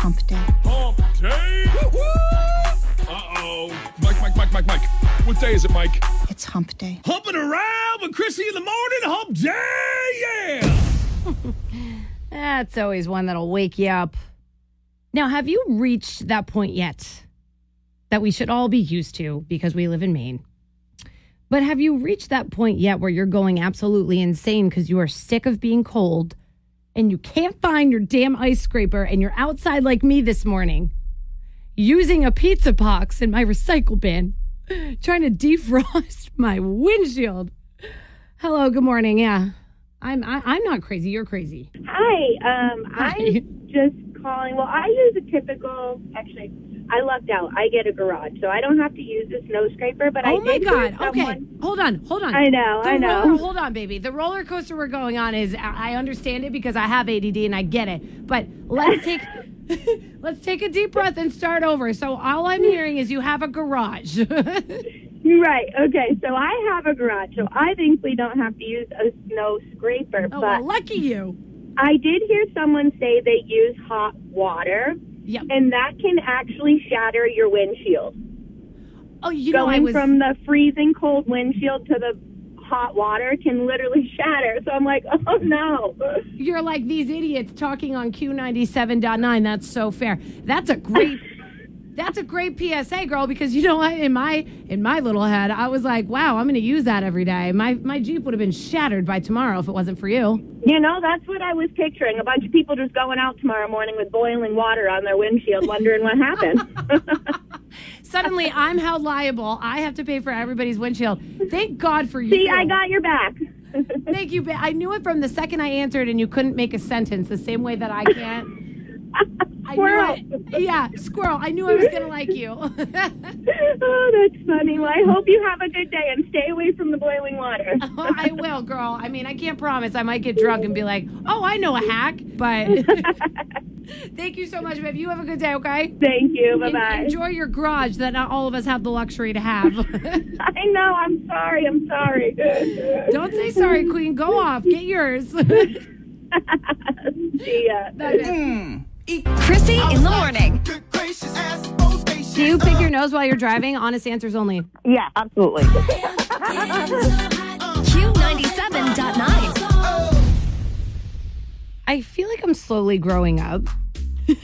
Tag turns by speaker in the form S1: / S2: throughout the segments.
S1: It's hump day.
S2: Hump day. Uh-oh. Mike, Mike, Mike, Mike, Mike. What day is it, Mike?
S1: It's hump day.
S2: Humping around with Krissy in the morning. Hump day, yeah.
S3: That's always one that'll wake you up. Now, have you reached that point yet that we should all be used to because we live in Maine? But have you reached that point yet where you're going absolutely insane because you are sick of being cold and you can't find your damn ice scraper and you're outside like me this morning using a pizza box in my recycle bin trying to defrost my windshield? Hello, good morning. Yeah. I'm I, I'm not crazy. You're crazy.
S4: Hi, um,
S3: Hi.
S4: I'm just calling. Well, I use a typical. Actually, I lucked out. I get a garage, so I don't have to use a snow scraper. But I
S3: Oh my
S4: did hear
S3: God. Okay. Hold on. Hold on.
S4: I know,
S3: The
S4: I know.
S3: roller- hold on, baby. The roller coaster we're going on is, I I understand it because I have ADD and I get it. But let's take. Let's take a deep breath and start over. So all I'm hearing is you have a garage.
S4: Right. Okay. So I have a garage, so I think we don't have to use a snow scraper.
S3: oh,
S4: but
S3: well, lucky you.
S4: I did hear someone say they use hot water,
S3: Yep.
S4: and that can actually shatter your windshield.
S3: Oh, you know I
S4: Going
S3: was.
S4: from the freezing cold windshield to the hot water can literally shatter. So I'm like, oh no.
S3: You're like these idiots talking on Q97.9. That's so fair. That's a great. That's a great PSA, girl. Because you know what? In my in my little head, I was like, "Wow, I'm going to use that every day." My my Jeep would have been shattered by tomorrow if it wasn't for you.
S4: You know, that's what I was picturing. A bunch of people just going out tomorrow morning with boiling water on their windshield, wondering what happened.
S3: Suddenly, I'm held liable. I have to pay for everybody's windshield. Thank God for you.
S4: See, I got your back.
S3: Thank you. I knew it from the second I answered, and you couldn't make a sentence the same way that I can't. I
S4: Squirrel.
S3: knew it. Yeah, squirrel. I knew I was gonna like you.
S4: oh, that's funny. Well, I hope you have a good day and stay away from the boiling water.
S3: Oh, I will, girl. I mean, I can't promise. I might get drunk and be like, "Oh, I know a hack," but thank you so much, babe. You have a good day, okay?
S4: Thank you. Bye
S3: En-
S4: bye.
S3: Enjoy your garage that not all of us have the luxury to have.
S4: I know. I'm sorry. I'm sorry.
S3: Don't say sorry, Queen. Go off. Get yours.
S4: See ya.
S5: Mm. Krissy in the morning.
S3: Do you pick your nose while you're driving? Honest answers only.
S6: Yeah, absolutely.
S5: Q97.9.
S3: I feel like I'm slowly growing up.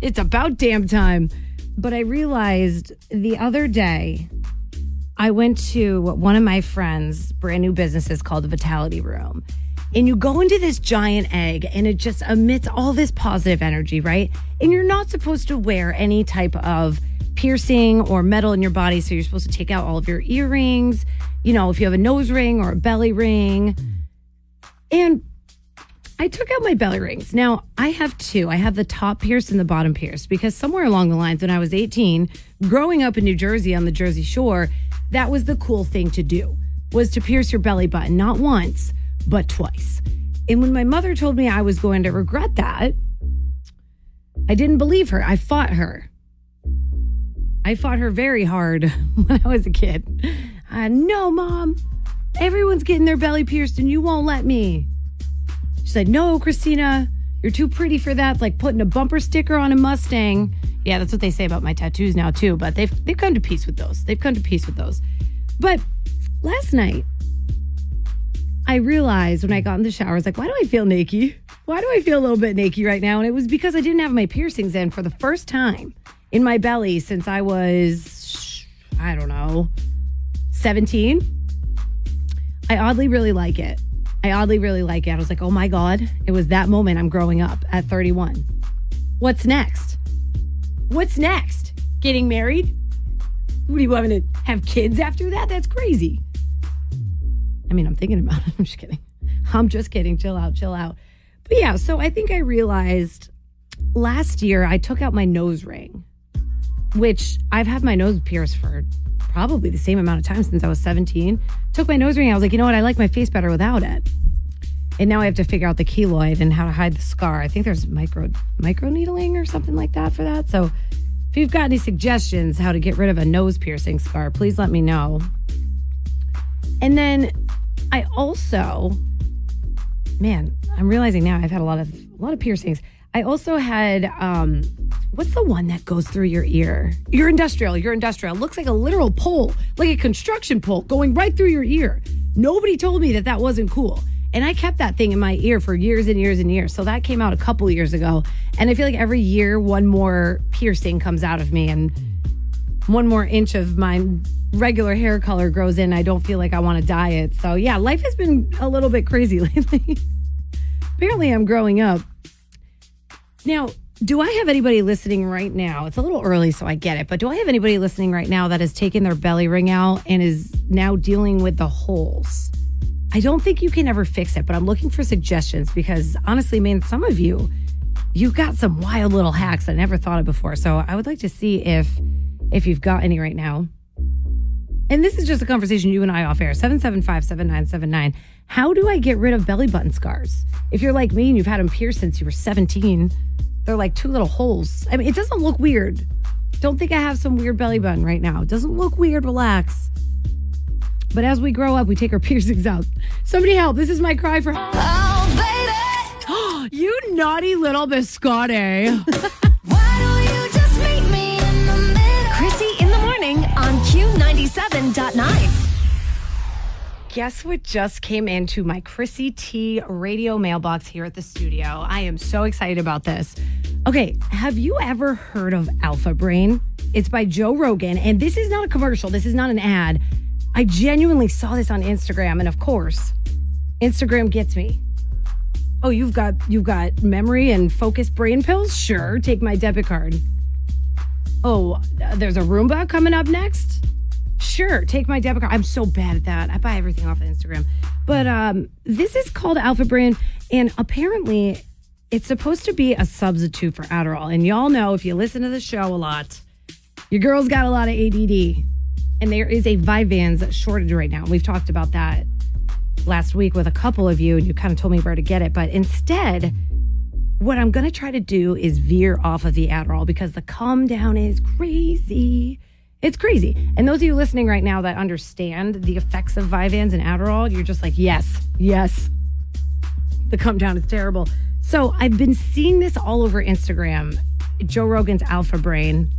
S3: it's about damn time. But I realized the other day, I went to one of my friends' brand new businesses called the Vitality Room. And you go into this giant egg and it just emits all this positive energy, right? And you're not supposed to wear any type of piercing or metal in your body. So you're supposed to take out all of your earrings, you know, if you have a nose ring or a belly ring. And I took out my belly rings. Now, I have two. I have the top pierced and the bottom pierced because somewhere along the lines when I was 18, growing up in New Jersey on the Jersey Shore, that was the cool thing to do. Was to pierce your belly button not once, but twice. And when my mother told me I was going to regret that, I didn't believe her. I fought her. I fought her very hard when I was a kid. I no, mom. Everyone's getting their belly pierced and you won't let me. She said, No, Christina, you're too pretty for that. It's like putting a bumper sticker on a Mustang. Yeah, that's what they say about my tattoos now, too. But they've, they've come to peace with those. They've come to peace with those. But last night, I realized when I got in the shower, I was like, Why do I feel naked? Why do I feel a little bit naked right now? And it was because I didn't have my piercings in for the first time in my belly since I was, I don't know, 17. I oddly really like it. I oddly really like it. I was like, oh my God, it was that moment I'm growing up at 31. What's next? What's next? Getting married? What do you want to have kids after that? That's crazy. I mean, I'm thinking about it. I'm just kidding. I'm just kidding. Chill out, chill out. But yeah, so I think I realized last year I took out my nose ring, which I've had my nose pierced for probably the same amount of time since I was 17. Took my nose ring. I was like, you know what? I like my face better without it. And now I have to figure out the keloid and how to hide the scar. I think there's micro micro needling or something like that for that. So if you've got any suggestions how to get rid of a nose piercing scar, please let me know. And then I also, man, I'm realizing now I've had a lot of a lot of piercings. I also had um what's the one that goes through your ear? Your industrial, your industrial. Looks like a literal pole, like a construction pole going right through your ear. Nobody told me that that wasn't cool. And I kept that thing in my ear for years and years and years. So that came out a couple years ago. And I feel like every year one more piercing comes out of me and one more inch of my regular hair color grows in. I don't feel like I want to dye it. So yeah, life has been a little bit crazy lately. Apparently I'm growing up. Now, do I have anybody listening right now? It's a little early, so I get it, but do I have anybody listening right now that has taken their belly ring out and is now dealing with the holes? I don't think you can ever fix it, but I'm looking for suggestions because honestly, man, some of you, you've got some wild little hacks I never thought of before. So I would like to see if if you've got any right now. And this is just a conversation you and I off air 775 7979. How do I get rid of belly button scars? If you're like me and you've had them pierced since you were 17, they're like two little holes. I mean, it doesn't look weird. Don't think I have some weird belly button right now. It doesn't look weird. Relax. But as we grow up, we take our piercings out. Somebody help. This is my cry for Oh, baby. you naughty little biscotti.
S5: Q97.9.
S3: Guess what just came into my Krissy T radio mailbox here at the studio? I am so excited about this. Okay, have you ever heard of Alpha Brain? It's by Joe Rogan, and this is not a commercial, this is not an ad. I genuinely saw this on Instagram, and of course, Instagram gets me. Oh, you've got you've got memory and focus brain pills? Sure, take my debit card. Oh, there's a Roomba coming up next? Sure, take my debit card. I'm so bad at that. I buy everything off of Instagram. But um, this is called Alpha Brain, and apparently it's supposed to be a substitute for Adderall. And y'all know if you listen to the show a lot, your girl's got a lot of ADD. And there is a Vyvanse shortage right now. We've talked about that last week with a couple of you, and you kind of told me where to get it. But instead, what I'm going to try to do is veer off of the Adderall because the calm down is crazy. It's crazy. And those of you listening right now that understand the effects of Vyvanse and Adderall, you're just like, yes, yes. The come down is terrible. So I've been seeing this all over Instagram. Joe Rogan's Alpha Brain,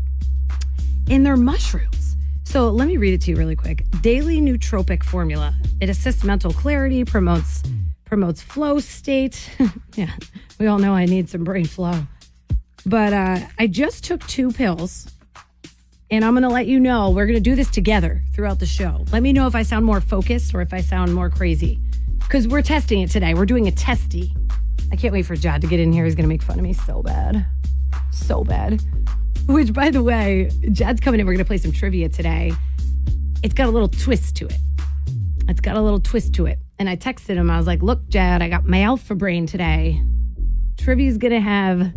S3: and they're mushrooms. So let me read it to you really quick. Daily nootropic formula. It assists mental clarity, promotes promotes flow state. yeah, we all know I need some brain flow. But uh, I just took two pills and I'm going to let you know we're going to do this together throughout the show. Let me know if I sound more focused or if I sound more crazy because we're testing it today. We're doing a testy. I can't wait for Jad to get in here. He's going to make fun of me so bad. So bad. Which, by the way, Jad's coming in. We're going to play some trivia today. It's got a little twist to it. It's got a little twist to it. And I texted him. I was like, look, Jad, I got my alpha brain today. Trivia's going to have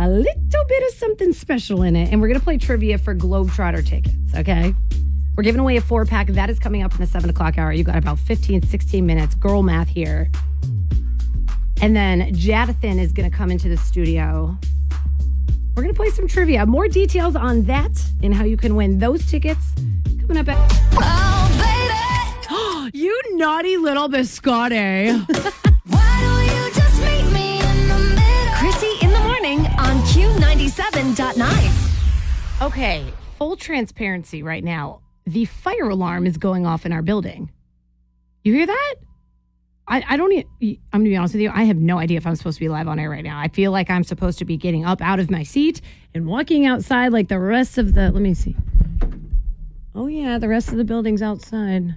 S3: a little bit of something special in it. And we're going to play trivia for Globetrotter tickets, okay? We're giving away a four pack. That is coming up in the seven o'clock hour. You got about 15, 16 minutes. Girl math here. And then Jadathan is going to come into the studio. We're going to play some trivia. More details on that and how you can win those tickets coming up at. Oh, baby! you naughty little biscotti.
S5: Q97.9.
S3: Okay, full transparency right now. The fire alarm is going off in our building. You hear that? I, I don't. I'm gonna be honest with you. I have no idea if I'm supposed to be live on air right now. I feel like I'm supposed to be getting up out of my seat and walking outside like the rest of the. Let me see. Oh yeah, the rest of the building's outside.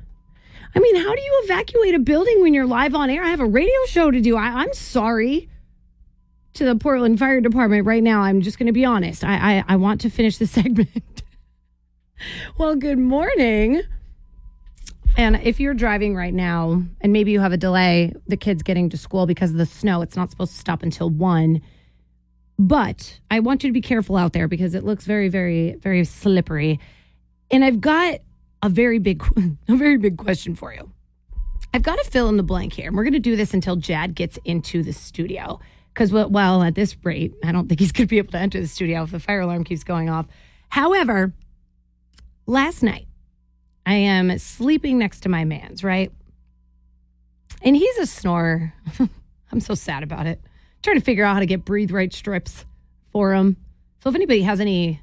S3: I mean, how do you evacuate a building when you're live on air? I have a radio show to do. I, I'm sorry to the Portland Fire Department right now. I'm just going to be honest. I, I I want to finish the segment. well, good morning. And if you're driving right now and maybe you have a delay, the kids getting to school because of the snow, it's not supposed to stop until one. But I want you to be careful out there because it looks very, very, very slippery. And I've got a very big, a very big question for you. I've got to fill in the blank here. And we're going to do this until Jad gets into the studio. Because, well, at this rate, I don't think he's going to be able to enter the studio if the fire alarm keeps going off. However, last night, I am sleeping next to my man's, right? And he's a snorer. I'm so sad about it. trying to figure out how to get breathe right strips for him. So if anybody has any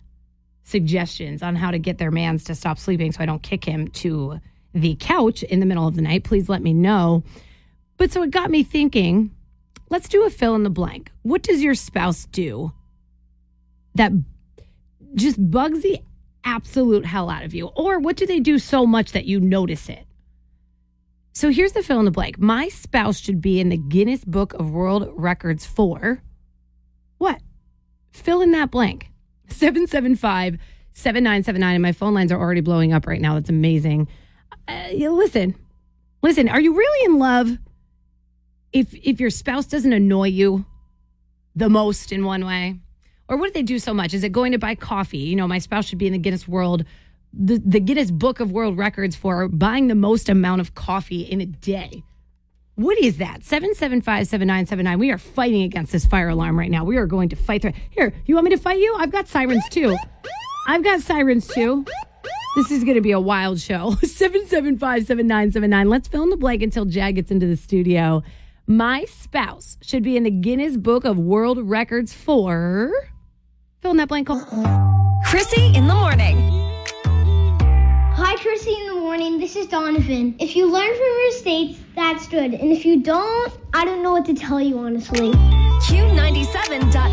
S3: suggestions on how to get their mans to stop sleeping so I don't kick him to the couch in the middle of the night, please let me know. But so it got me thinking, let's do a fill in the blank. What does your spouse do that just bugs the absolute hell out of you? Or what do they do so much that you notice it? So here's the fill in the blank. My spouse should be in the Guinness Book of World Records for what? Fill in that blank. 775 7979. And my phone lines are already blowing up right now. That's amazing. Uh, listen, listen, are you really in love if if your spouse doesn't annoy you the most in one way? Or what do they do so much? Is it going to buy coffee? You know, my spouse should be in the Guinness World the, the Guinness Book of World Records for buying the most amount of coffee in a day. What is that? 775 7979. We are fighting against this fire alarm right now. We are going to fight through. Here, you want me to fight you? I've got sirens too. I've got sirens too. This is going to be a wild show. 775 7979. Let's fill in the blank until Jad gets into the studio. My spouse should be in the Guinness Book of World Records for. Fill in that blank.
S5: Krissy in the morning.
S7: Hi, Krissy in the morning. This is Donovan. If you learn from your mistakes, that's good. And if you don't, I don't know what to tell you, honestly.
S5: Q97.9.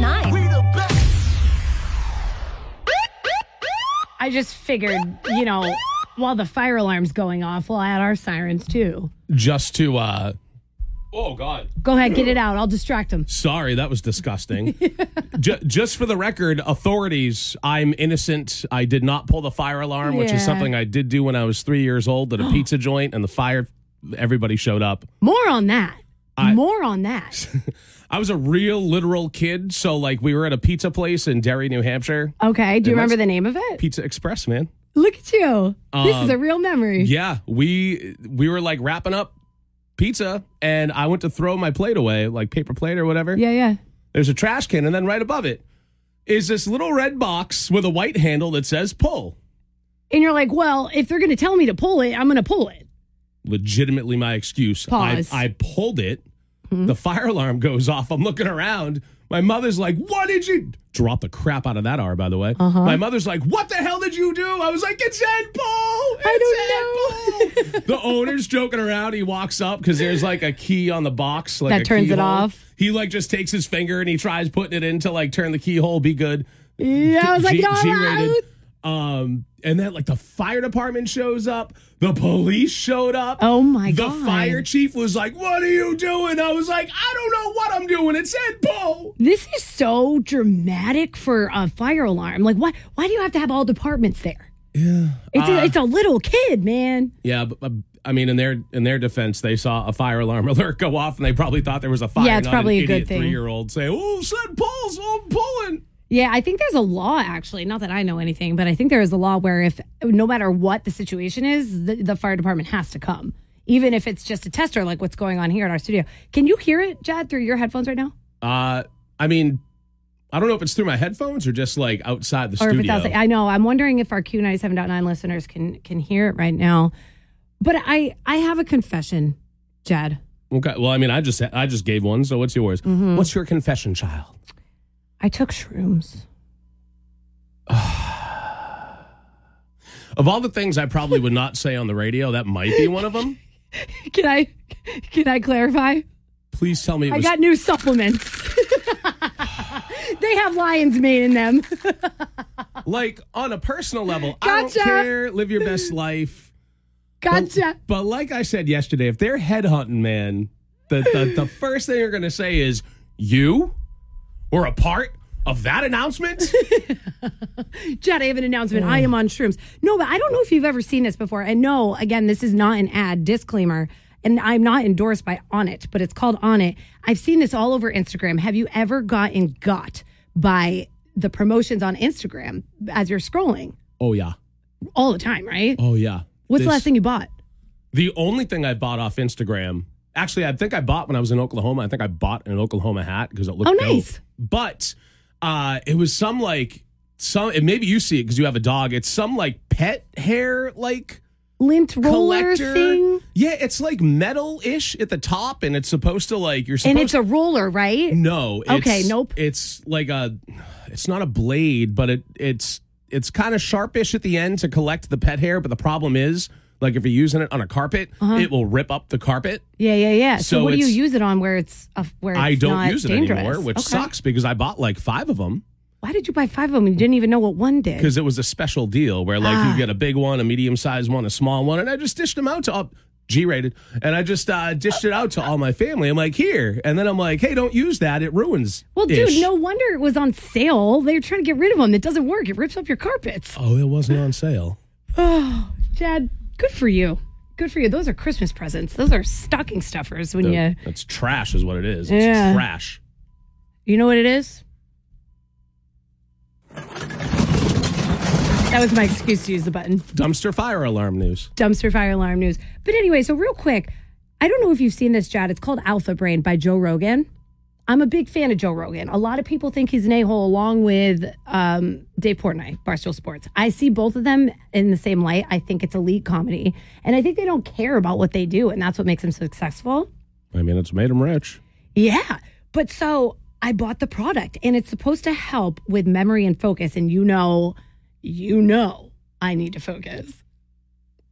S3: I just figured, you know, while the fire alarm's going off, we'll add our sirens too.
S8: Just to, uh, oh, God.
S3: Go ahead, get it out. I'll distract him.
S8: Sorry, that was disgusting. Ju- just for the record, authorities, I'm innocent. I did not pull the fire alarm, which
S3: Yeah.
S8: is something I did do when I was three years old at a pizza joint, and the fire, everybody showed up.
S3: More on that.
S8: I-
S3: More on that.
S8: I was a real literal kid. So, like, we were at a pizza place in Derry, New Hampshire.
S3: Okay. Do you remember the name of it?
S8: Pizza Express, man.
S3: Look at you. this is
S8: Um,
S3: a real memory.
S8: Yeah, we we were like wrapping up pizza, and I went to throw my plate away, like paper plate or whatever.
S3: Yeah, yeah.
S8: There's a trash can, and then right above it is this little red box with a white handle that says "pull."
S3: And you're like, well, if they're going to tell me to pull it, I'm going to pull it.
S8: Legitimately, my excuse.
S3: Pause.
S8: I, I pulled it. The fire alarm goes off. I'm looking around. My mother's like, "What did you?" Drop the crap out of that R, by the way.
S3: Uh-huh.
S8: My mother's like, "What the hell did you do?" I was like, "It said pull." It
S3: I
S8: said pull." the owner's joking around. He walks up because there's like a key on the box, like
S3: That turns it off.
S8: He like just takes his finger and he tries putting it in to like turn the keyhole. Be good.
S3: Yeah, I was like,
S8: G-
S3: "All
S8: G-rated.
S3: right."
S8: Um, and then like the fire department shows up, the police showed up.
S3: Oh, my
S8: the
S3: God.
S8: The fire chief was like, "What are you doing?" I was like, "I don't know what I'm doing." It said pull.
S3: This is so dramatic for a fire alarm. Like, why? Why do you have to have all departments there? Yeah, it's
S8: Uh,
S3: a, it's a little kid, man.
S8: Yeah, but, but, I mean, in their in their defense, they saw a fire alarm alert go off, and they probably thought there was a fire.
S3: Yeah, it's probably a good thing.
S8: Three year old say, "Oh, said Paul's, I'm pulling."
S3: Yeah, I think there's a law actually. Not that I know anything, but I think there is a law where if no matter what the situation is, the, the fire department has to come, even if it's just a tester, like what's going on here at our studio. Can you hear it, Jad, through your headphones right now,
S8: Uh, I mean, I don't know if it's through my headphones or just like outside the
S3: or if
S8: studio.
S3: it's outside? I know. I'm wondering if our Q97.9 listeners can can hear it right now. But I I have a confession, Jad.
S8: Okay. Well, I mean, I just I just gave one. So what's yours?
S3: Mm-hmm.
S8: What's your confession, child?
S3: I took shrooms.
S8: Of all the things I probably would not say on the radio, that might be one of them.
S3: Can I can I clarify?
S8: Please tell me it
S3: I
S8: was.
S3: got new supplements. they have lion's mane in them.
S8: like on a personal level, I don't care. Live your best life.
S3: Gotcha.
S8: But like I said yesterday, if they're headhunting, man, the the, the first thing they're going to say is you were a part of that announcement.
S3: Jad, I have an announcement. I am on shrooms. No, but I don't know if you've ever seen this before. And no, again, this is not an ad disclaimer. And I'm not endorsed by Onnit, but it's called Onnit. I've seen this all over Instagram. Have you ever gotten got by the promotions on Instagram as you're scrolling
S8: Oh yeah.
S3: all the time, right?
S8: Oh yeah.
S3: What's the last thing you bought?
S8: The only thing I bought off Instagram, actually, I think I bought when I was in Oklahoma. I think I bought an Oklahoma hat because it looked
S3: Oh,
S8: dope.
S3: nice.
S8: But uh, it was some like some. And maybe you see it because you have a dog. It's some like pet hair like
S3: Lint roller
S8: collector.
S3: thing?
S8: Yeah, it's like metal ish at the top, and it's supposed to like you're supposed.
S3: And it's a roller, right?
S8: no. It's,
S3: Okay, nope.
S8: It's like a. It's not a blade, but it it's it's kind of sharpish at the end to collect the pet hair. But the problem is. Like if you're using it on a carpet, it will rip up the carpet.
S3: Yeah, yeah, yeah. So,
S8: So
S3: what do you use it on where it's uh, where it's
S8: I don't
S3: not
S8: use it
S3: dangerous?
S8: anymore, which
S3: Okay.
S8: sucks because I bought like five of them
S3: Why did you buy five of them? and You didn't even know what one did.
S8: because it was a special deal where like
S3: Ah.
S8: you get a big one, a medium sized one, a small one, and I just dished them out to all G rated, and I just uh, dished it out to all my family. I'm like, here, and then I'm like, hey, don't use that; it ruins.
S3: Well, dude, no wonder it was on sale. They were trying to get rid of them. It doesn't work. It rips up your carpets.
S8: Oh, it wasn't on sale.
S3: Oh, Jad, good for you. Good for you. Those are Christmas presents. Those are stocking stuffers when you
S8: That's trash, is what it is. It's
S3: Yeah.
S8: trash.
S3: you know what it is? That was my excuse to use the button.
S8: Dumpster fire alarm news.
S3: Dumpster fire alarm news. But anyway, so real quick, I don't know if you've seen this, Jad. It's called Alpha Brain by Joe Rogan. I'm a big fan of Joe Rogan. A lot of people think he's an a hole, along with um, Dave Portnoy, Barstool Sports. I see both of them in the same light. I think it's elite comedy, and I think they don't care about what they do, and that's what makes them successful.
S8: I mean, it's made them rich.
S3: Yeah. But so I bought the product and it's supposed to help with memory and focus. And you know, you know, I need to focus.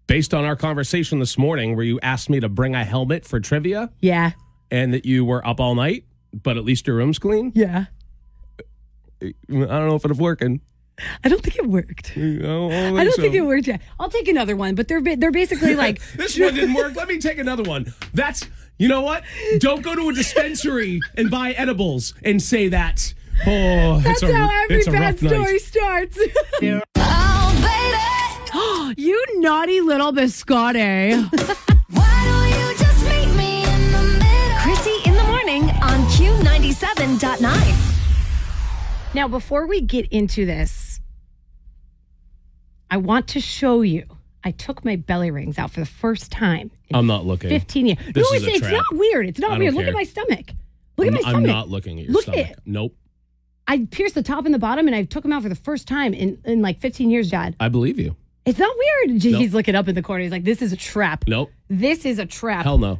S8: Based on our conversation this morning, where you asked me to bring a helmet for trivia
S3: Yeah.
S8: and that you were up all night, but at least your room's clean.
S3: Yeah.
S8: I don't know if it's working.
S3: I don't think it worked.
S8: I don't,
S3: I don't think it worked yet. I'll take another one, but they're ba- they're basically like
S8: this one didn't work. Let me take another one. That's you know what? Don't go to a dispensary and buy edibles and say that. Oh,
S3: that's
S8: it's a,
S3: how every
S8: it's a
S3: bad story
S8: night.
S3: starts. you naughty little biscotti.
S5: Q97.9.
S3: Now, before we get into this, I want to show you. I took my belly rings out for the first time in
S8: I'm not looking.
S3: 15 years.
S8: This
S3: no,
S8: is
S3: it's,
S8: a
S3: it's not weird. It's not weird. Look at my stomach. Look
S8: I'm,
S3: at my stomach.
S8: I'm not looking at your
S3: Look at
S8: stomach.
S3: it.
S8: Nope.
S3: I pierced the top and the bottom, and I took them out for the first time in, in like 15 years, Jad.
S8: I believe you.
S3: It's not weird.
S8: Nope.
S3: He's looking up in the corner. He's like, "This is a trap.
S8: Nope.
S3: This is a trap."
S8: Hell no.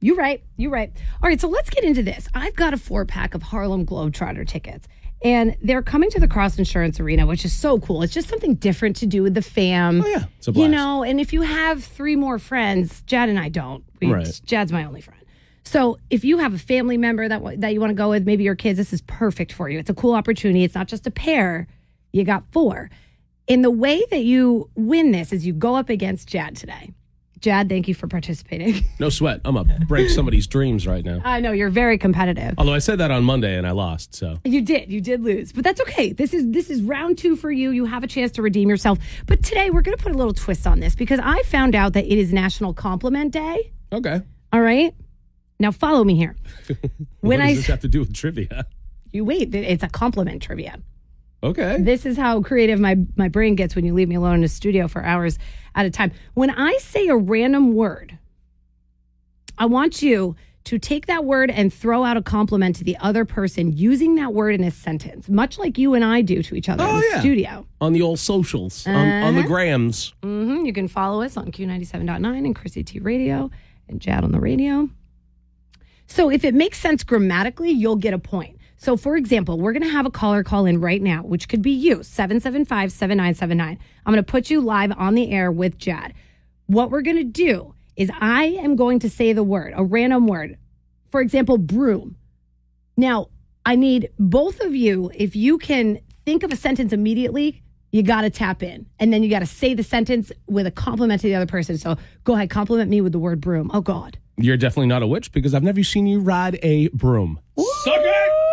S3: You right. You right. All right. So let's get into this. I've got a four pack of Harlem Globetrotter tickets, and they're coming to the Cross Insurance Arena, which is so cool. It's just something different to do with the fam.
S8: Oh, yeah. It's a
S3: You know, and if you have three more friends, Jad and I don't. We,
S8: Right.
S3: Jad's my only friend. So if you have a family member that that you want to go with, maybe your kids, this is perfect for you. It's a cool opportunity. It's not just a pair; you got four. And the way that you win this is you go up against Jad today. Jad, thank you for participating.
S8: No sweat. I'm gonna break somebody's dreams right now.
S3: I know you're very competitive.
S8: Although I said that on Monday and I lost. So
S3: You did, you did lose, but that's okay. This is this is round two for you. You have a chance to redeem yourself. But today we're going to put a little twist on this because I found out that it is National Compliment Day.
S8: okay.
S3: All right, now follow me here. When
S8: what
S3: I
S8: does this have to do with trivia?
S3: you wait, it's a compliment trivia.
S8: Okay.
S3: This is how creative my my brain gets when you leave me alone in a studio for hours at a time. When I say a random word, I want you to take that word and throw out a compliment to the other person using that word in a sentence, much like you and I do to each other in
S8: Oh,
S3: the
S8: yeah.
S3: studio.
S8: On the old socials, on, on the
S3: Uh-huh.
S8: grams.
S3: hmm You can follow us on Q97.9 and Krissy T Radio and Jad on the radio. So if it makes sense grammatically, you'll get a point. So, for example, we're going to have a caller call in right now, which could be you, 775 7979. I'm going to put you live on the air with Jad. What we're going to do is I am going to say the word, a random word. For example, broom. Now, I need both of you, if you can think of a sentence immediately, you got to tap in. And then you got to say the sentence with a compliment to the other person. So go ahead, compliment me with the word broom. Oh, God.
S8: You're definitely not a witch because I've never seen you ride a broom.
S2: Suck it!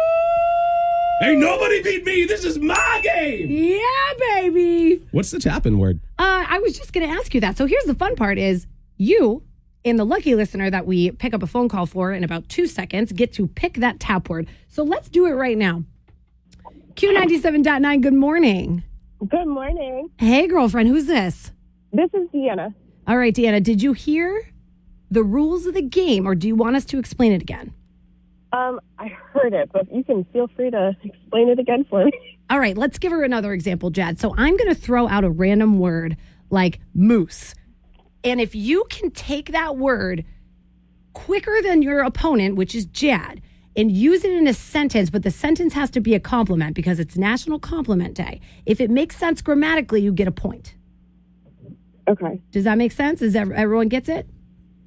S2: Ain't nobody beat me. This is my game.
S3: Yeah, baby.
S8: What's the tapping word?
S3: Uh, I was just going to ask you that. So here's the fun part is you and the lucky listener that we pick up a phone call for in about two seconds get to pick that tap word. So let's do it right now. Q97.9, good morning.
S4: Good morning.
S3: Hey, girlfriend, who's this?
S4: This is Deanna.
S3: All right, Deanna, did you hear the rules of the game or do you want us to explain it again?
S4: Um, I heard it, but you can feel free to explain it again for me.
S3: All right, let's give her another example, Jad. So I'm going to throw out a random word like moose. And if you can take that word quicker than your opponent, which is Jad, and use it in a sentence, but the sentence has to be a compliment because it's National Compliment Day. If it makes sense grammatically, you get a point.
S4: Okay.
S3: Does that make sense? Is ev- everyone gets it?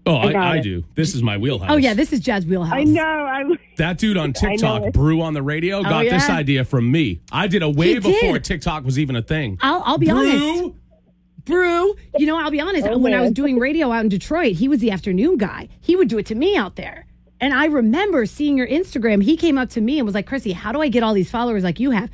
S8: Oh,
S4: I
S8: I, I do. This is my wheelhouse.
S3: Oh yeah, this is Jad's wheelhouse.
S4: I know. I'm.
S8: That dude on TikTok. Brew on the radio, oh, got this
S3: yeah?
S8: idea from me. I did a way
S3: He
S8: before
S3: did.
S8: TikTok was even a thing.
S3: I'll, I'll be honest.
S8: Brew,
S3: Brew, you know, I'll be honest. When I was doing radio out in Detroit, he was the afternoon guy. He would do it to me out there. And I remember seeing your Instagram. He came up to me and was like, Krissy, how do I get all these followers like you have?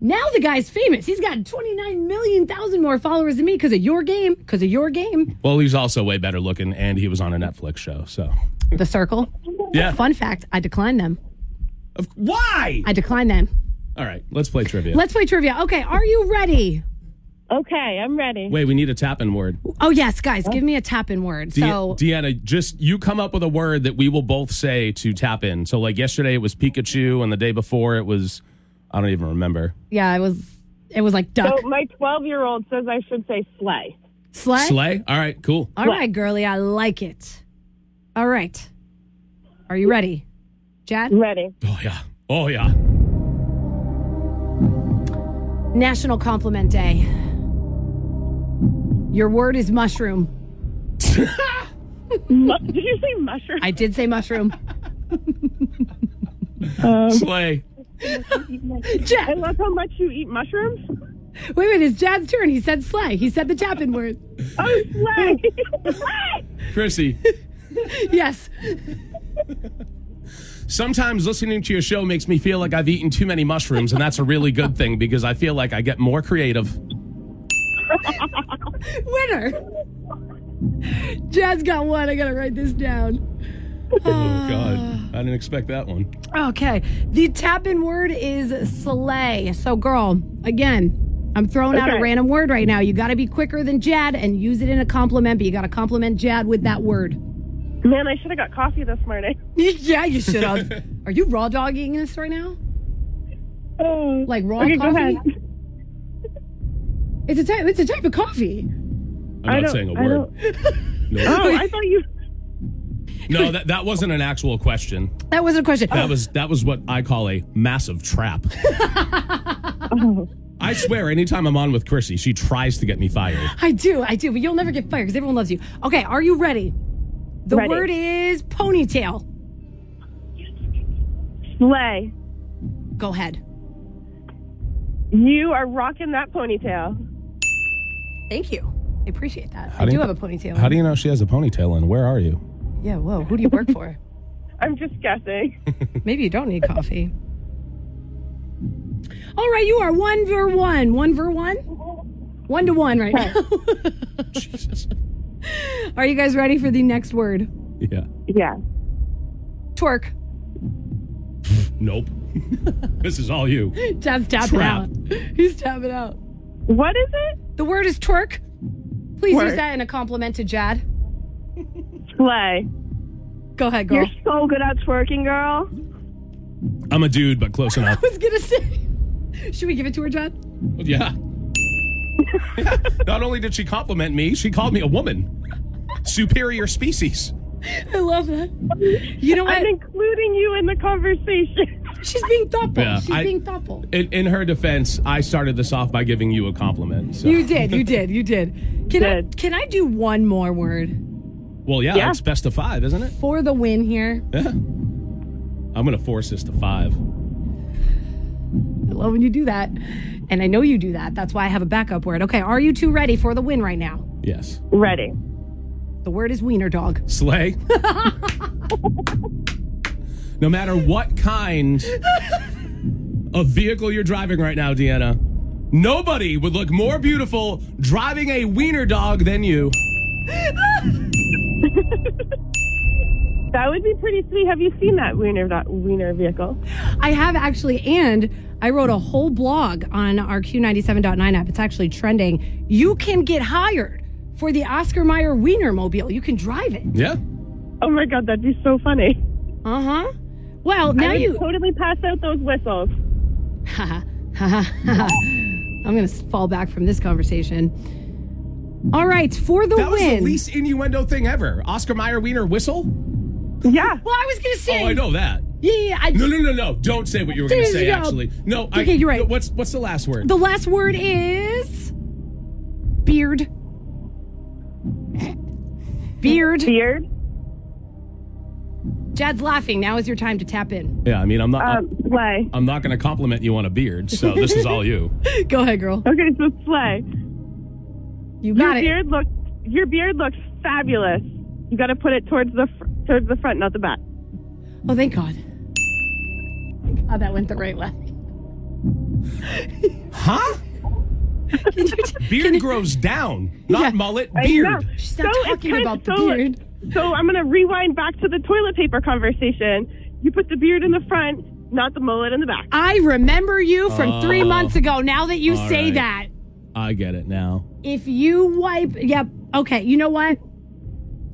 S3: Now the guy's famous. He's got 29 million thousand more followers than me because of your game, because of your game.
S8: Well, he's also way better looking, and he was on a Netflix show. So,
S3: The Circle.
S8: yeah.
S3: Fun fact, I declined them.
S8: Of- Why?
S3: I declined them.
S8: All right, let's play trivia.
S3: Let's play trivia. Okay, are you ready?
S4: Okay, I'm ready.
S8: Wait, we need a tap in word.
S3: Oh, yes, guys, give me a tap in word.
S8: De-
S3: So,
S8: Deanna, just you come up with a word that we will both say to tap in. So, like yesterday, it was Pikachu, and the day before, it was I don't even remember.
S3: yeah, it was it was like duck.
S4: So my 12 year old says I should say sleigh.
S3: Slay?
S8: Slay. All right, cool.
S3: All right, girly, I like it. All right. Are you ready? Jad?
S4: Ready.
S8: Oh yeah. Oh yeah.
S3: National Compliment Day. Your word is mushroom.
S4: Mu- Did you say mushroom?
S3: I did say mushroom.
S8: Um, slay.
S4: I love how much you eat mushrooms.
S3: wait a minute, it's Jad's turn. He said slay. He said the tap word.
S4: Oh, sleigh. Sleigh.
S8: Krissy.
S3: Yes.
S8: Sometimes listening to your show makes me feel like I've eaten too many mushrooms, and that's a really good thing because I feel like I get more creative.
S3: Winner. Jad's got one. I got to write this down.
S8: Oh God, ah. I didn't expect that one.
S3: Okay. The tap in word is sleigh. So, girl, again, I'm throwing out a random word right now. You got to be quicker than Jad and use it in a compliment, but you got to compliment Jad with that word.
S4: Man, I should have got coffee this morning.
S3: yeah, you should have. Are you raw dogging this right now?
S4: Oh.
S3: Like raw
S4: Okay, go
S3: coffee?
S4: ahead.
S3: It's a type. It's a type of coffee.
S8: I'm
S4: I
S8: not
S4: don't-
S8: saying a word. No,
S4: Oh, I thought you.
S8: No, that, that wasn't an actual question.
S3: That wasn't a question.
S8: That was that was what I call a massive trap. I swear, anytime I'm on with Krissy, she tries to get me fired.
S3: I do. I do. But you'll never get fired because everyone loves you. Okay. Are you ready? The
S4: Ready.
S3: word is ponytail.
S4: Sleigh.
S3: Go ahead.
S4: You are rocking that ponytail.
S3: Thank you. I appreciate that.
S8: How
S3: I
S8: do
S3: do
S8: you-
S3: have a ponytail.
S8: How do you know she has a ponytail and where are you?
S3: Yeah. Whoa. Who do you work for?
S4: I'm just guessing.
S3: Maybe you don't need coffee. All right, you are one ver one. One ver one? One to one right now.
S8: Jesus.
S3: are you guys ready for the next word?
S8: Yeah.
S4: yeah.
S3: Twerk.
S8: Nope. this is all you.
S3: Jad's tapping
S8: Trap.
S3: out. He's tapping out.
S4: What is it?
S3: The word is twerk. Please use that in a compliment to Jad.
S4: Sleigh.
S3: Go ahead, girl.
S4: You're so good at twerking, girl.
S8: I'm a dude, but close enough.
S3: I was gonna say. Should we give it to her, Jad?
S8: Yeah. Not only did she compliment me, she called me a woman. Superior species.
S3: I love that. You know what?
S4: I'm including you in the conversation.
S3: She's being thoughtful.
S8: Yeah,
S3: She's
S8: I-
S3: being thoughtful.
S8: In, in her defense, I started this off by giving you a compliment. So.
S3: You did. You did. You did. Can I
S4: Good.
S3: can I do one more word
S8: Well, yeah,
S4: Yeah.
S8: it's best of five, isn't it?
S3: for the win here?
S8: Yeah. I'm going to force this to five.
S3: I love when you do that. And I know you do that. That's why I have a backup word. Okay, are you two ready for the win right now?
S8: Yes.
S4: Ready.
S3: The word is wiener dog.
S8: Slay. no matter what kind of vehicle you're driving right now, Deanna, nobody would look more beautiful driving a wiener dog than you.
S4: That would be pretty sweet. Have you seen that wiener that wiener vehicle?
S3: I have actually, and I wrote a whole blog on our Q97.9 app. It's actually trending. You can get hired for the Oscar Mayer Wiener Mobile. You can drive it.
S8: Yeah.
S4: Oh my god, that'd be so funny.
S3: Uh huh. Well, now
S4: I would
S3: you.
S4: totally pass out those whistles. Ha ha ha ha.
S3: I'm going to fall back from this conversation. All right, for the
S8: That was the least innuendo thing ever. Oscar Mayer Wiener whistle?
S4: Yeah.
S3: well, I was going to say.
S8: Oh, I know that.
S3: Yeah, yeah, I,
S8: No, no, no, no. Don't say what you were going to say,
S3: go.
S8: actually. No, I,
S3: Okay, you're right.
S8: no, What's, what's the last word?
S3: The last word is beard. Beard.
S4: Beard.
S3: Jad's laughing. Now is your time to tap in.
S8: yeah, I mean, I'm not. I'm,
S4: Um, slay.
S8: I'm not going to compliment you on a beard, so this is all you.
S3: Go ahead, girl.
S4: Okay, so slay.
S3: You
S4: Your
S3: it.
S4: beard looks your beard looks fabulous. You got to put it towards the fr- towards the front, not the back.
S3: Oh, thank God. Thank God that went the right way.
S8: Huh?
S3: Can you t-
S8: Beard grows down, not
S3: Yeah.
S8: mullet. Beard.
S4: know.
S3: She's not
S4: it's
S3: talking
S4: kind-
S3: about the
S4: so-
S3: beard.
S4: So I'm gonna rewind back to the toilet paper conversation. You put the beard in the front, not the mullet in the back.
S3: I remember you from three
S8: oh.
S3: months ago. Now that you
S8: All
S3: say
S8: right.
S3: that,
S8: I get it now.
S3: if you wipe, yep. Okay, you know what?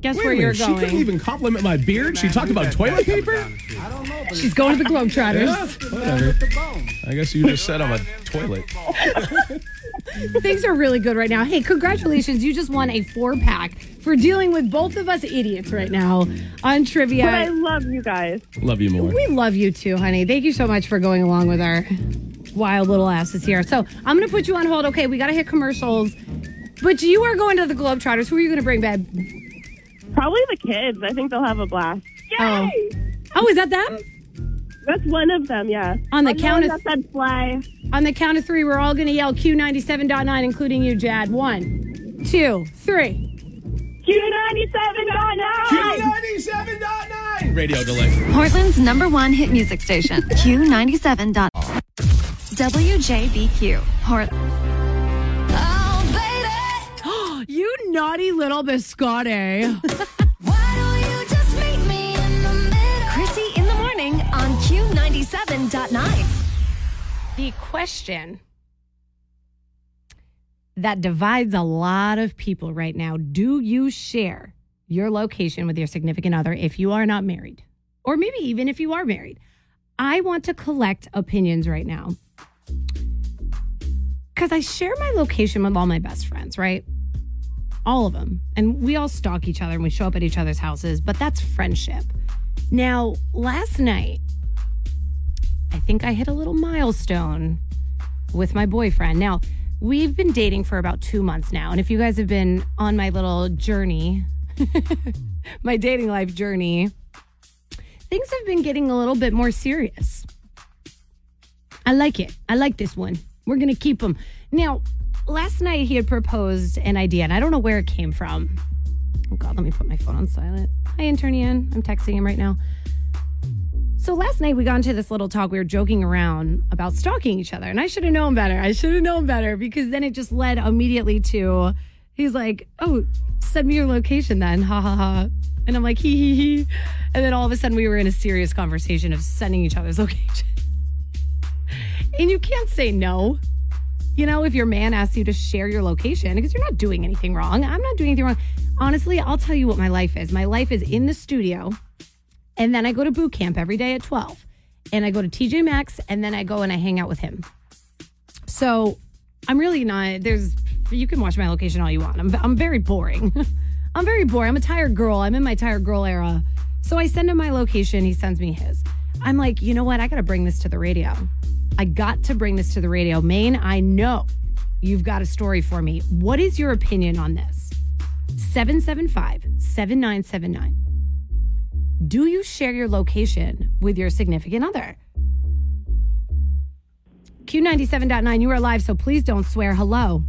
S3: Guess
S8: Wait
S3: where
S8: a
S3: you're
S8: minute, she
S3: going.
S8: couldn't even compliment my beard. She talked about toilet paper.
S3: I don't know, but She's going to the Globetrotters.
S8: Yeah, whatever. I guess you just said I'm a toilet.
S3: Things are really good right now. Hey, congratulations. You just won a four pack for dealing with both of us idiots right now on trivia.
S4: But I love you guys.
S8: Love you more.
S3: We love you too, honey. Thank you so much for going along with our wild little asses here. So I'm going to put you on hold. Okay, we got to hit commercials. But you are going to the Globetrotters. Who are you going to bring, babe?
S4: Probably the kids. I think they'll have a blast.
S3: Oh.
S4: Yay!
S3: Oh, is that them?
S4: That's one of them. Yeah.
S3: On the oh,
S4: I'm
S3: count
S4: the
S3: of
S4: one that fly.
S3: on the count of three, we're all going to yell Q97.9, including you, Jad. One, two, three.
S4: Q97.9.
S8: Q97.9 radio delay.
S5: Portland's number one hit music station, Q97. Dot- WJBQ, Portland. Oh,
S3: You naughty little biscotti.
S5: Krissy in the morning on Q97.9.
S3: the question that divides a lot of people right now do you share your location with your significant other if you are not married? Or maybe even if you are married? I want to collect opinions right now. Because I share my location with all my best friends, right? All of them. And we all stalk each other and we show up at each other's houses, but that's friendship. Now, last night, I think I hit a little milestone with my boyfriend. Now, we've been dating for about two months now. And if you guys have been on my little journey, my dating life journey, things have been getting a little bit more serious. I like it. I like this one. We're going to keep them. Now, last night he had proposed an idea, and I don't know where it came from. Oh, God, let me put my phone on silent. Hi, intern Ian. I'm texting him right now. So last night we got into this little talk. We were joking around about stalking each other, and I should have known better. I should have known better because then it just led immediately to he's like, "Oh, send me your location then." Ha ha ha. And I'm like, "Hee hee hee." And then all of a sudden we were in a serious conversation of sending each other's location. And you can't say no. You know, if your man asks you to share your location because you're not doing anything wrong. I'm not doing anything wrong. Honestly, I'll tell you what my life is. My life is in the studio and then I go to boot camp every day at 12. And I go to TJ Maxx and then I go and I hang out with him. So I'm really not, there's, you can watch my location all you want. I'm, I'm very boring. I'm very boring. I'm a tired girl. I'm in my tired girl era. So I send him my location. He sends me his. I'm like, you know what? I got to bring this to the radio. I got to bring this to the radio. Maine, I know you've got a story for me. What is your opinion on this? 775 7979. Do you share your location with your significant other? Q97.9, you are live, so please don't swear. Hello.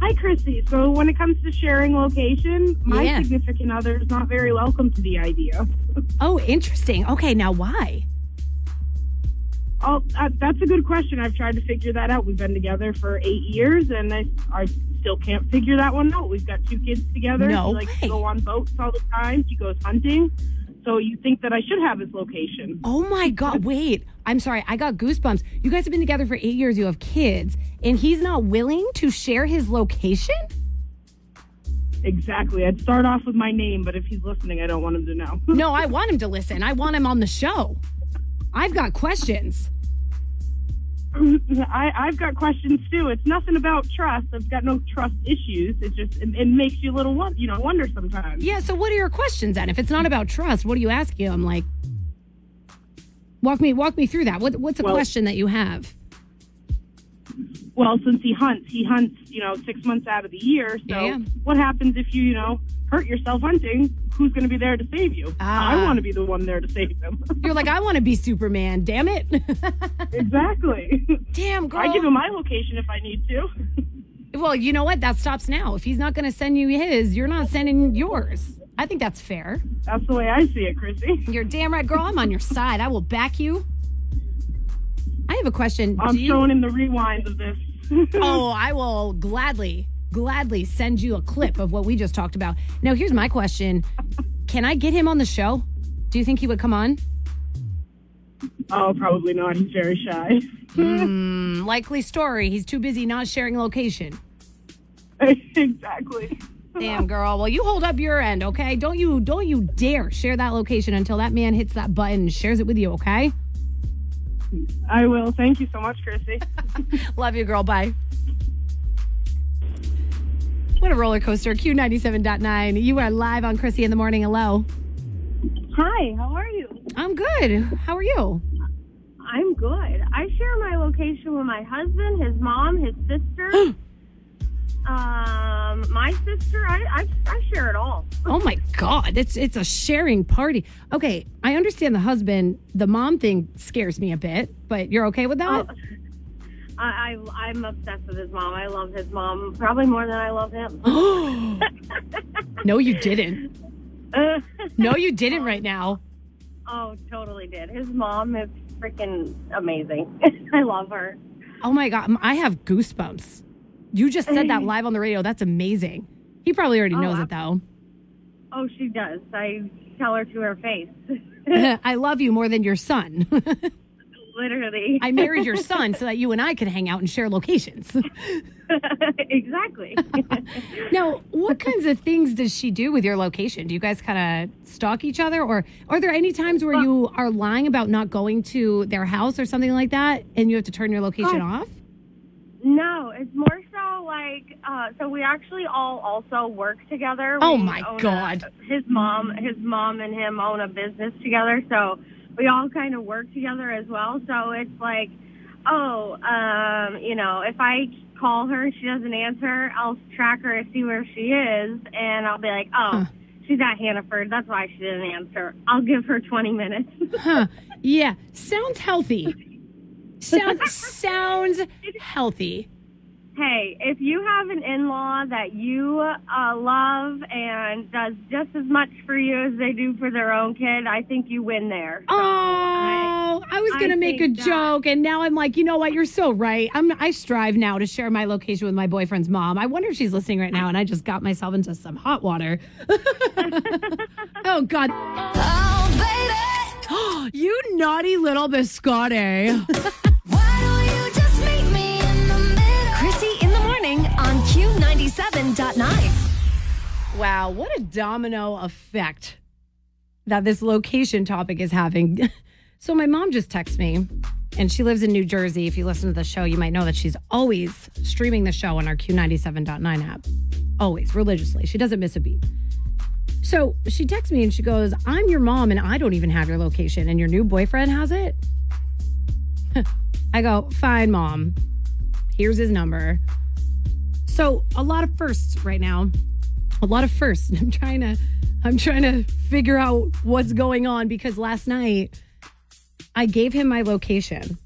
S9: Hi, Krissy. So, when it comes to sharing location, my
S3: Yeah.
S9: significant other is not very welcome to the idea.
S3: Oh, interesting. Okay, now why?
S9: Oh, uh, that's a good question. I've tried to figure that out. We've been together for eight years, and I, I still can't figure that one out. We've got two kids together.
S3: No
S9: he likes
S3: way.
S9: to go on boats all the time. She goes hunting. So you think that I should have his location?
S3: Oh my God. Wait. I'm sorry. I got goosebumps. You guys have been together for eight years. You have kids, and he's not willing to share his location?
S9: Exactly. I'd start off with my name, but if he's listening, I don't want him to know.
S3: No, I want him to listen. I want him on the show. I've got questions.
S9: I, I've got questions too. It's nothing about trust. I've got no trust issues. It just it, it makes you a little won- you know wonder sometimes.
S3: Yeah, so what are your questions then? If it's not about trust, what do you asking him? Like, walk me walk me through that. What what's a
S9: Well-
S3: question that you have?
S9: Well, since he hunts, he hunts you know six months out of the year. So
S3: Yeah.
S9: what happens if you you know hurt yourself hunting? Who's going to be there to save you?
S3: Ah.
S9: I want to be the one there to save them.
S3: You're like, I want to be Superman. Damn it!
S9: exactly.
S3: Damn girl.
S9: I give him my location if I need to.
S3: Well, you know what? That stops now. If he's not going to send you his, you're not sending yours. I think that's fair.
S9: That's the way I see it, Krissy.
S3: You're damn right, girl. I'm on your side. I will back you. I have a question.
S9: I'm
S3: Do you-
S9: showing him the rewind of this.
S3: oh, I will gladly, gladly send you a clip of what we just talked about. Now, here's my question Can I get him on the show? Do you think he would come on?
S9: Oh, probably not. He's very shy.
S3: Hmm, likely story. He's too busy not sharing location.
S9: exactly.
S3: Damn girl. Well, you hold up your end, okay? Don't you don't you dare share that location until that man hits that button and shares it with you, okay?
S9: I will. Thank you so much, Krissy.
S3: Love you, girl. Bye. What a roller coaster. Q97.9. You are live on Krissy in the morning. Hello.
S10: Hi, how are you?
S3: I'm good. How are you?
S10: I'm good. I share my location with my husband, his mom, his sister, um, my sister. I, I I share it all.
S3: Oh my god, it's it's a sharing party. Okay, I understand the husband, the mom thing scares me a bit, but you're okay with that?
S10: I, I I'm obsessed with his mom. I love his mom probably more than I love him.
S3: no, you didn't. No, you didn't right now.
S10: oh, totally did. His mom is freaking amazing. I love her.
S3: Oh my god, I have goosebumps. You just said that live on the radio. That's amazing. He probably already
S10: Oh,
S3: knows it though.
S10: Oh, she does. I tell her to her face.
S3: I love you more than your son.
S10: Literally.
S3: I married your son so that you and I could hang out and share locations.
S10: exactly.
S3: now, what kinds of things does she do with your location? Do you guys kind of stalk each other, or are there any times where you are lying about not going to their house or something like that, and you have to turn your location
S10: Oh.
S3: off?
S10: No, it's more so like uh, so we actually all also work together.
S3: Oh
S10: We
S3: my
S10: own a-
S3: God.
S10: his mom, his mom and him own a business together, so we all kind of work together as well. So it's like, oh, um, you know, if I call her and she doesn't answer, I'll track her and see where she is, and I'll be like, oh. She's at Hannaford. That's why she didn't answer. I'll give her 20 minutes.
S3: Huh. Yeah. Sounds healthy. Sounds sounds healthy.
S10: Hey, if you have an in-law that you uh, love and does just as much for you as they do for their own kid, I think you win there.
S3: Oh, I was gonna make a
S10: think that-
S3: joke, and now I'm like, you know what? You're so right. I'm. I strive now to share my location with my boyfriend's mom. I wonder if she's listening right now, and I just got myself into some hot water. oh God. Oh baby. you naughty little biscotti. Wow, what a domino effect that this location topic is having. So, my mom just texted me, and she lives in New Jersey. If you listen to the show, you might know that she's always streaming the show on our Q97.9 app. Always, religiously. She doesn't miss a beat. So, she texts me and she goes, I'm your mom, and I don't even have your location, and your new boyfriend has it? I go, fine, mom. Here's his number. So, a lot of firsts right now a lot of firsts. I'm trying to I'm trying to figure out what's going on because last night I gave him my location,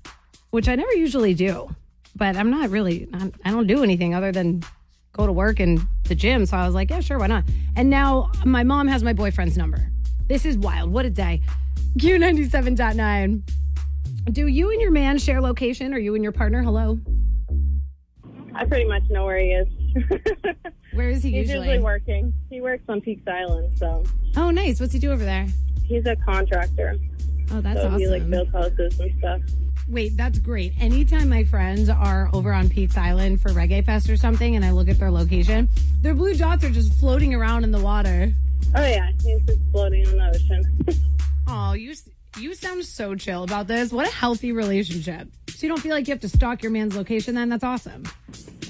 S3: which I never usually do. But I'm not really I'm, I don't do anything other than go to work and the gym, so I was like, yeah, sure, why not? And now my mom has my boyfriend's number. This is wild. What a day. Q97.9. Do you and your man share location or you and your partner? Hello.
S11: I pretty much know where he is.
S3: Where is he
S11: He's
S3: usually?
S11: usually working. He works on Peaks Island, so
S3: Oh, nice. What's he do over there?
S11: he's a contractor.
S3: Oh, that's
S11: so
S3: awesome.
S11: he like builds houses and stuff.
S3: Wait, that's great. Anytime my friends are over on Peaks Island for Reggae Fest or something and I look at their location, their blue dots are just floating around in the water.
S11: Oh yeah, he's just floating in the ocean.
S3: Oh, you you sound so chill about this. What a healthy relationship. So you don't feel like you have to stalk your man's location then? That's awesome.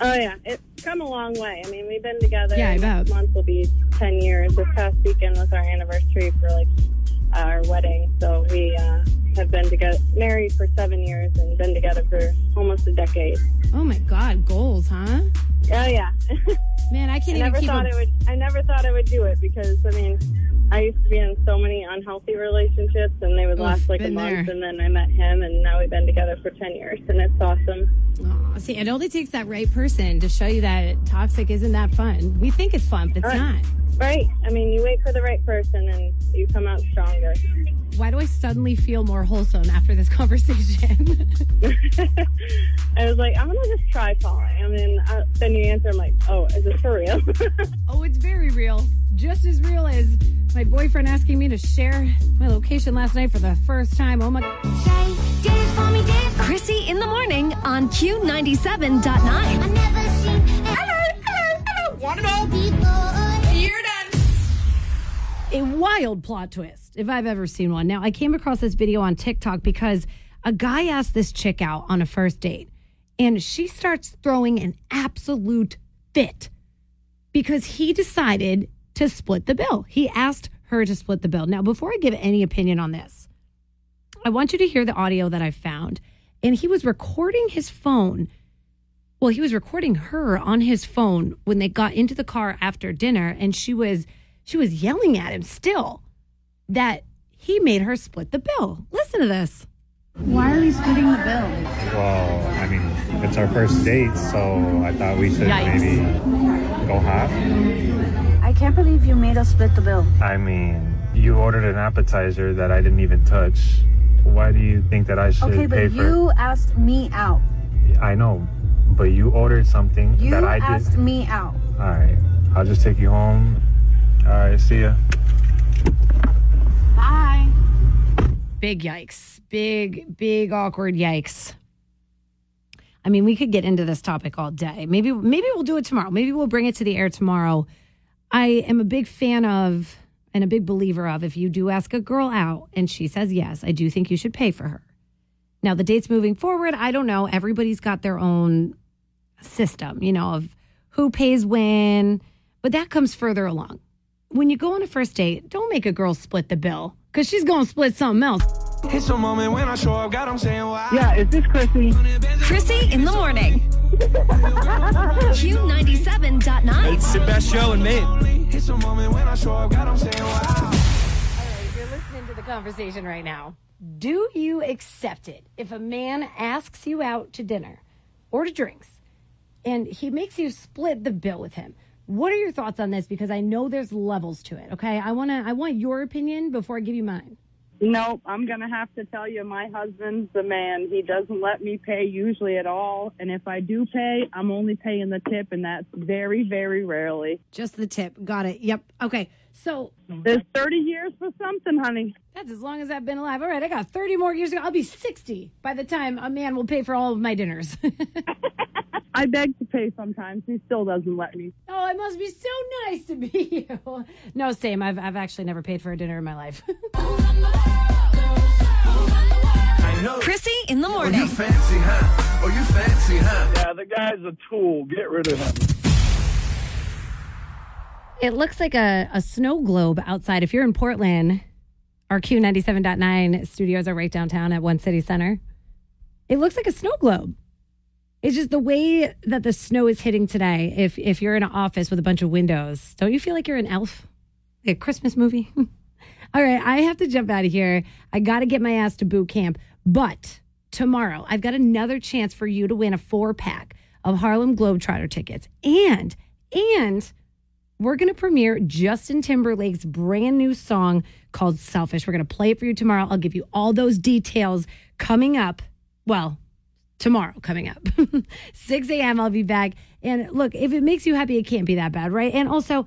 S11: Oh yeah, it's come a long way. I mean, we've been together.
S3: Yeah, I bet.
S11: month will be ten years. This past weekend was our anniversary for like our wedding. So we uh, have been together, married for seven years, and been together for almost a decade.
S3: Oh my god, goals, huh?
S11: Oh yeah.
S3: Man, I can't
S11: I
S3: even
S11: never thought
S3: a-
S11: it would. I never thought I would do it because I mean, I used to be in so many unhealthy relationships, and they would
S3: Oof,
S11: last like a month,
S3: there.
S11: and then I met him, and now we've been together for ten years, and it's awesome.
S3: Aw, see, it only takes that right person to show you that toxic isn't that fun. We think it's fun, but it's
S11: Right.
S3: not.
S11: Right? I mean, you wait for the right person, and you come out stronger.
S3: Why do I suddenly feel more wholesome after this conversation?
S11: I was like, I'm gonna just try calling. I mean, uh, then you answer, I'm like, oh, is this for real?
S3: oh, it's very real. Just as real as my boyfriend asking me to share my location last night for the first time. Oh my
S5: Krissy in the morning on Q97.9.
S2: Hello, hello, hello. Want it all? You're done.
S3: a wild plot twist if I've ever seen one. Now, I came across this video on TikTok because a guy asked this chick out on a first date and she starts throwing an absolute fit because he decided to split the bill. He asked her to split the bill. Now, before I give any opinion on this, I want you to hear the audio that I found. And he was recording his phone. Well, he was recording her on his phone when they got into the car after dinner and she was she was yelling at him still that he made her split the bill. Listen to this.
S12: Why are we splitting the bill?
S13: Well, I mean, it's our first date, so I thought we should
S12: Yikes.
S13: maybe go half.
S12: I can't believe you made us split the bill.
S13: I mean, you ordered an appetizer that I didn't even touch. Why do you think that I should
S12: Okay,
S13: pay
S12: but
S13: for?
S12: you asked me out.
S13: I know, but you ordered something
S12: You
S13: that I did.
S12: You asked
S13: did.
S12: me out.
S13: All right, I'll just take you home. All right, see ya.
S12: Bye.
S3: Big yikes. Big, big awkward yikes. I mean, we could get into this topic all day. Maybe maybe we'll do it tomorrow. Maybe we'll bring it to the air tomorrow. I am a big fan of and a big believer of if you do ask a girl out and she says yes, I do think you should pay for her. Now, the dates moving forward, I don't know. Everybody's got their own system, you know, of who pays when, but that comes further along. When you go on a first date, don't make a girl split the bill because she's going to split something else.
S2: It's a moment when I show up, God, I'm saying why.
S14: Yeah, is this Krissy?
S5: Krissy in the morning. Q97.9.
S2: It's the best show in Maine. It's a moment when I show up, God, I'm saying why.
S3: You're listening to the conversation right now. Do you accept it if a man asks you out to dinner or to drinks and he makes you split the bill with him? What are your thoughts on this? Because I know there's levels to it. Okay, I wanna I want your opinion before I give you mine.
S9: Nope, I'm gonna have to tell you, my husband's the man. He doesn't let me pay usually at all, and if I do pay, I'm only paying the tip, and that's very, very rarely.
S3: Just the tip. Got it. Yep. Okay. So
S9: there's 30 years for something, honey.
S3: That's as long as I've been alive. All right, I got 30 more years to go. I'll be 60 by the time a man will pay for all of my dinners.
S9: I beg to pay sometimes. He still doesn't let me.
S3: Oh, it must be so nice to be you. No, same. I've I've actually never paid for a dinner in my life.
S5: Krissy in the morning.
S2: you fancy, huh? Oh, you fancy, huh?
S14: Yeah, the guy's a tool. Get rid of him.
S3: it looks like a, a snow globe outside. If you're in Portland, our Q97.9 studios are right downtown at One City Center. It looks like a snow globe. It's just the way that the snow is hitting today. If if you're in an office with a bunch of windows, don't you feel like you're an elf? A Christmas movie? All right, I have to jump out of here. I got to get my ass to boot camp. But tomorrow, I've got another chance for you to win a four pack of Harlem Globetrotter tickets. And, and we're going to premiere Justin Timberlake's brand new song called Selfish. We're going to play it for you tomorrow. I'll give you all those details coming up. Well, tomorrow coming up. 6 a.m. I'll be back. And look, if it makes you happy, it can't be that bad, right? And also,